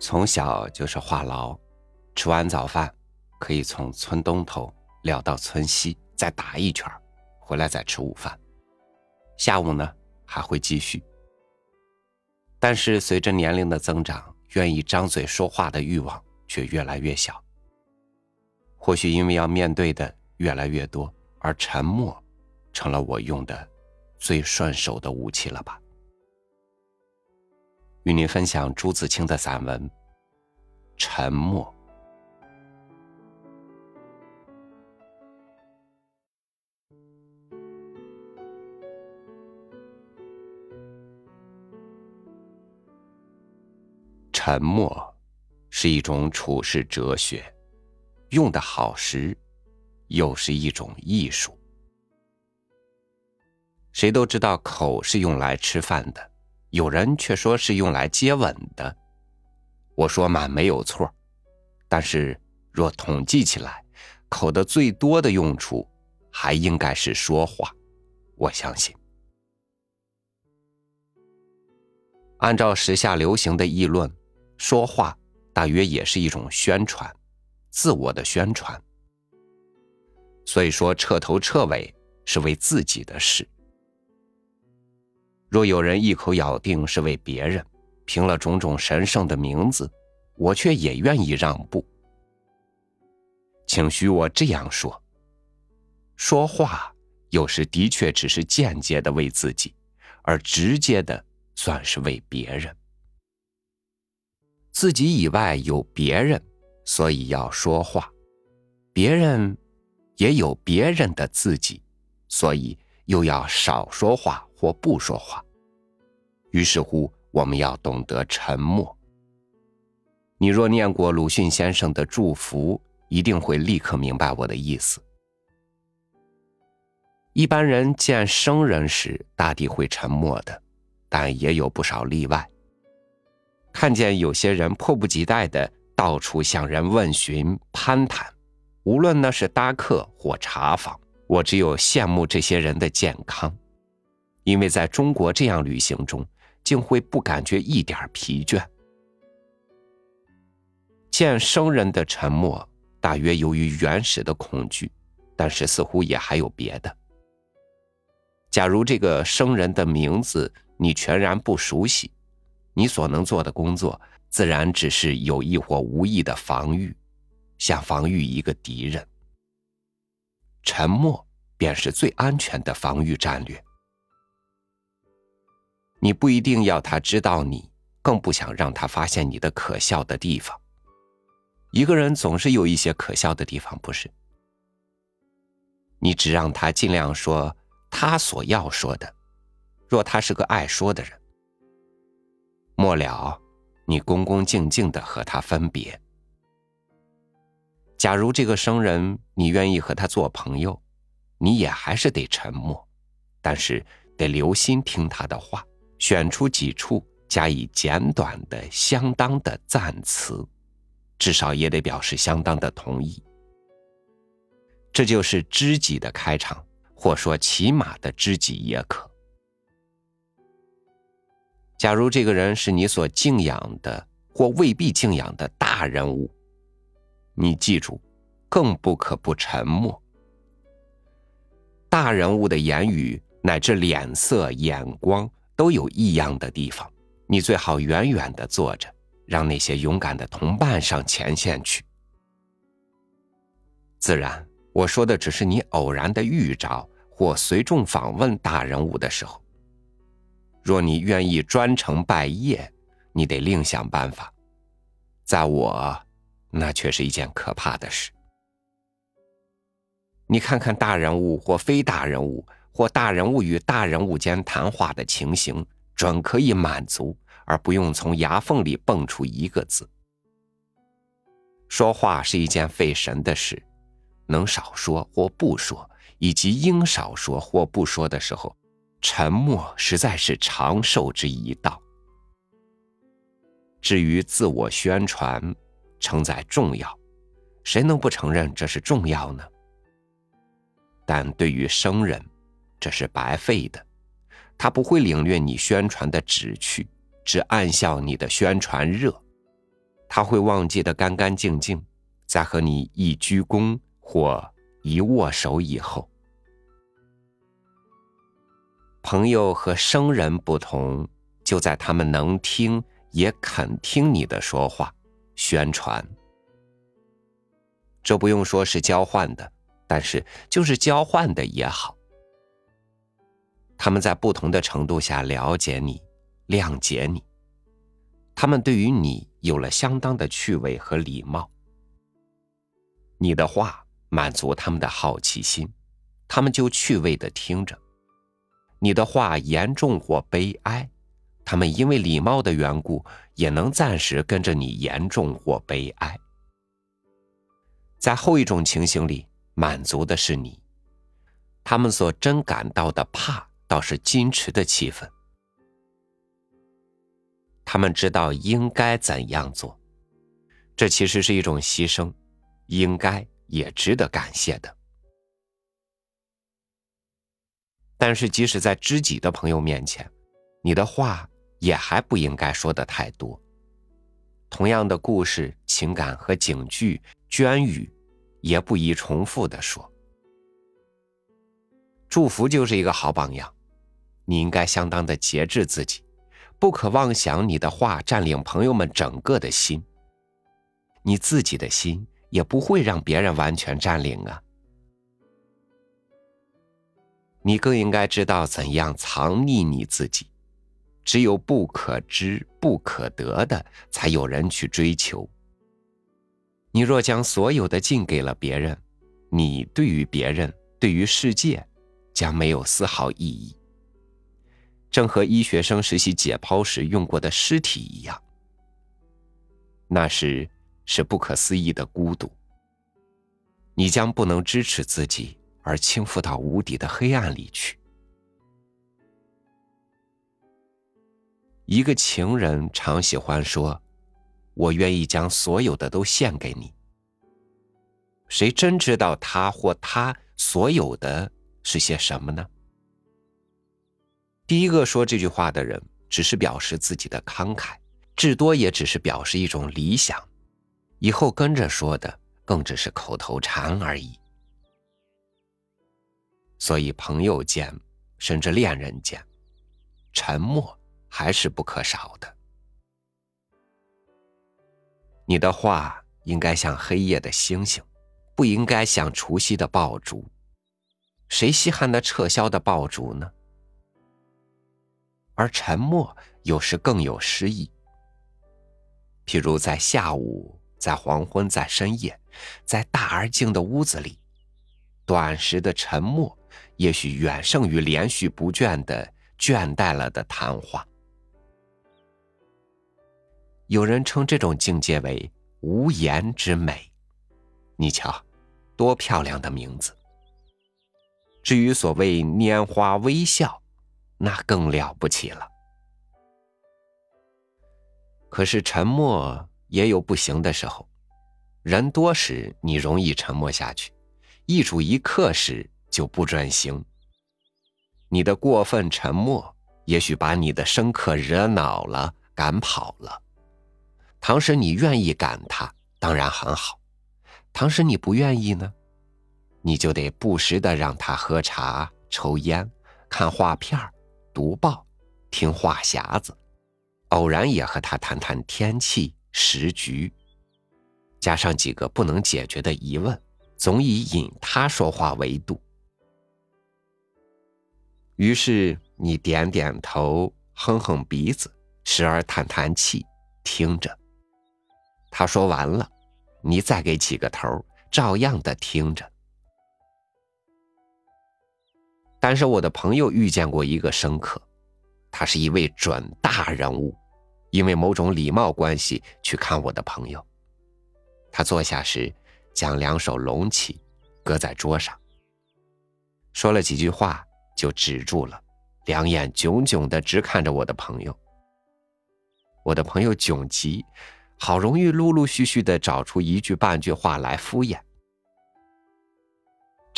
从小就是话痨，吃完早饭可以从村东头聊到村西，再打一圈，回来再吃午饭。下午呢还会继续。但是随着年龄的增长，愿意张嘴说话的欲望却越来越小。或许因为要面对的越来越多，而沉默成了我用的最顺手的武器了吧。与您分享朱自清的散文《沉默》。沉默是一种处世哲学，用的好时，又是一种艺术。谁都知道，口是用来吃饭的。有人却说是用来接吻的，我说满没有错，但是若统计起来，口的最多的用处还应该是说话。我相信，按照时下流行的议论，说话大约也是一种宣传，自我的宣传。所以说，彻头彻尾是为自己的事。若有人一口咬定是为别人，凭了种种神圣的名字，我却也愿意让步。请许我这样说：说话有时的确只是间接的为自己，而直接的算是为别人。自己以外有别人，所以要说话；别人也有别人的自己，所以又要少说话。或不说话，于是乎，我们要懂得沉默。你若念过鲁迅先生的祝福，一定会立刻明白我的意思。一般人见生人时，大抵会沉默的，但也有不少例外。看见有些人迫不及待的到处向人问询、攀谈，无论那是搭客或茶访，我只有羡慕这些人的健康。因为在中国这样旅行中，竟会不感觉一点疲倦。见生人的沉默，大约由于原始的恐惧，但是似乎也还有别的。假如这个生人的名字你全然不熟悉，你所能做的工作，自然只是有意或无意的防御，像防御一个敌人。沉默便是最安全的防御战略。你不一定要他知道你，更不想让他发现你的可笑的地方。一个人总是有一些可笑的地方，不是？你只让他尽量说他所要说的。若他是个爱说的人，末了，你恭恭敬敬的和他分别。假如这个生人你愿意和他做朋友，你也还是得沉默，但是得留心听他的话。选出几处加以简短的、相当的赞词，至少也得表示相当的同意。这就是知己的开场，或说起码的知己也可。假如这个人是你所敬仰的，或未必敬仰的大人物，你记住，更不可不沉默。大人物的言语乃至脸色、眼光。都有异样的地方，你最好远远的坐着，让那些勇敢的同伴上前线去。自然，我说的只是你偶然的遇着或随众访问大人物的时候。若你愿意专程拜谒，你得另想办法。在我，那却是一件可怕的事。你看看大人物或非大人物。或大人物与大人物间谈话的情形，准可以满足，而不用从牙缝里蹦出一个字。说话是一件费神的事，能少说或不说，以及应少说或不说的时候，沉默实在是长寿之一道。至于自我宣传，承载重要，谁能不承认这是重要呢？但对于生人，这是白费的，他不会领略你宣传的旨趣，只暗笑你的宣传热。他会忘记的干干净净，在和你一鞠躬或一握手以后。朋友和生人不同，就在他们能听也肯听你的说话、宣传。这不用说是交换的，但是就是交换的也好。他们在不同的程度下了解你、谅解你。他们对于你有了相当的趣味和礼貌。你的话满足他们的好奇心，他们就趣味的听着。你的话严重或悲哀，他们因为礼貌的缘故，也能暂时跟着你严重或悲哀。在后一种情形里，满足的是你，他们所真感到的怕，倒是矜持的气氛。他们知道应该怎样做，这其实是一种牺牲，应该也值得感谢的。但是，即使在知己的朋友面前，你的话也还不应该说的太多。同样的故事、情感和警句、捐语，也不宜重复的说。祝福就是一个好榜样，你应该相当的节制自己，不可妄想你的话占领朋友们整个的心。你自己的心也不会让别人完全占领啊。你更应该知道怎样藏匿你自己，只有不可知、不可得的，才有人去追求。你若将所有的尽给了别人，你对于别人、对于世界，将没有丝毫意义。正和医学生实习解剖时用过的尸体一样，那时是不可思议的孤独。你将不能支持自己。而倾覆到无底的黑暗里去。一个情人常喜欢说：“我愿意将所有的都献给你。”谁真知道他或他所有的是些什么呢？第一个说这句话的人，只是表示自己的慷慨，至多也只是表示一种理想。以后跟着说的，更只是口头禅而已。所以，朋友间，甚至恋人间，沉默还是不可少的。你的话应该像黑夜的星星，不应该像除夕的爆竹。谁稀罕那撤销的爆竹呢？而沉默有时更有诗意。譬如在下午，在黄昏，在深夜，在大而静的屋子里，短时的沉默。也许远胜于连续不倦的倦怠了的谈话。有人称这种境界为无言之美。你瞧，多漂亮的名字！至于所谓拈花微笑，那更了不起了。可是沉默也有不行的时候，人多时你容易沉默下去，一主一客时。就不准行。你的过分沉默，也许把你的生客惹恼了，赶跑了。倘使你愿意赶他，当然很好；倘使你不愿意呢，你就得不时的让他喝茶、抽烟、看画片儿、读报、听话匣子，偶然也和他谈谈天气、时局，加上几个不能解决的疑问，总以引他说话为度。于是你点点头，哼哼鼻子，时而叹叹气，听着。他说完了，你再给起个头，照样的听着。但是我的朋友遇见过一个生客，他是一位准大人物，因为某种礼貌关系去看我的朋友。他坐下时，将两手拢起，搁在桌上，说了几句话。就止住了，两眼炯炯的直看着我的朋友。我的朋友窘极，好容易陆陆续续的找出一句半句话来敷衍。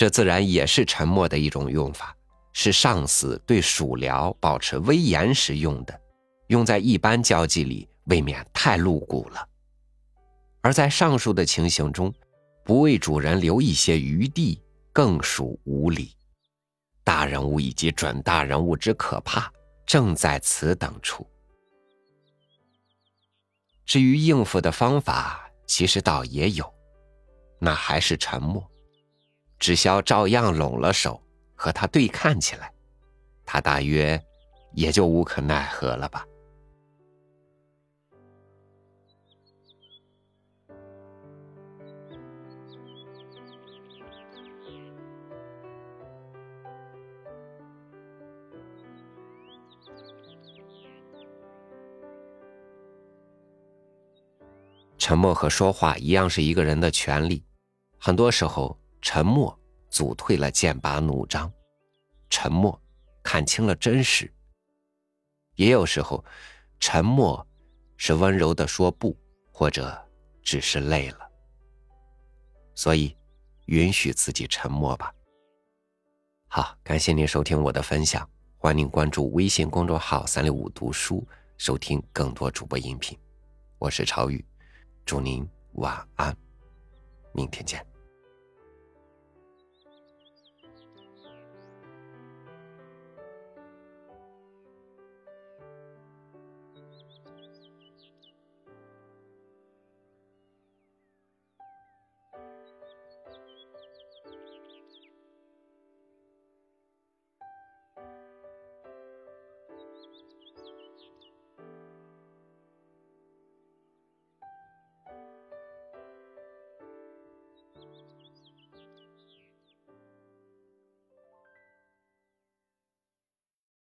这自然也是沉默的一种用法，是上司对属僚保持威严时用的，用在一般交际里未免太露骨了。而在上述的情形中，不为主人留一些余地，更属无礼。大人物以及准大人物之可怕，正在此等处。至于应付的方法，其实倒也有，那还是沉默，只消照样拢了手和他对看起来，他大约也就无可奈何了吧。沉默和说话一样是一个人的权利，很多时候沉默阻退了剑拔弩张，沉默看清了真实。也有时候，沉默是温柔的说不，或者只是累了。所以，允许自己沉默吧。好，感谢您收听我的分享，欢迎关注微信公众号“三六五读书”，收听更多主播音频。我是朝雨。祝您晚安，明天见。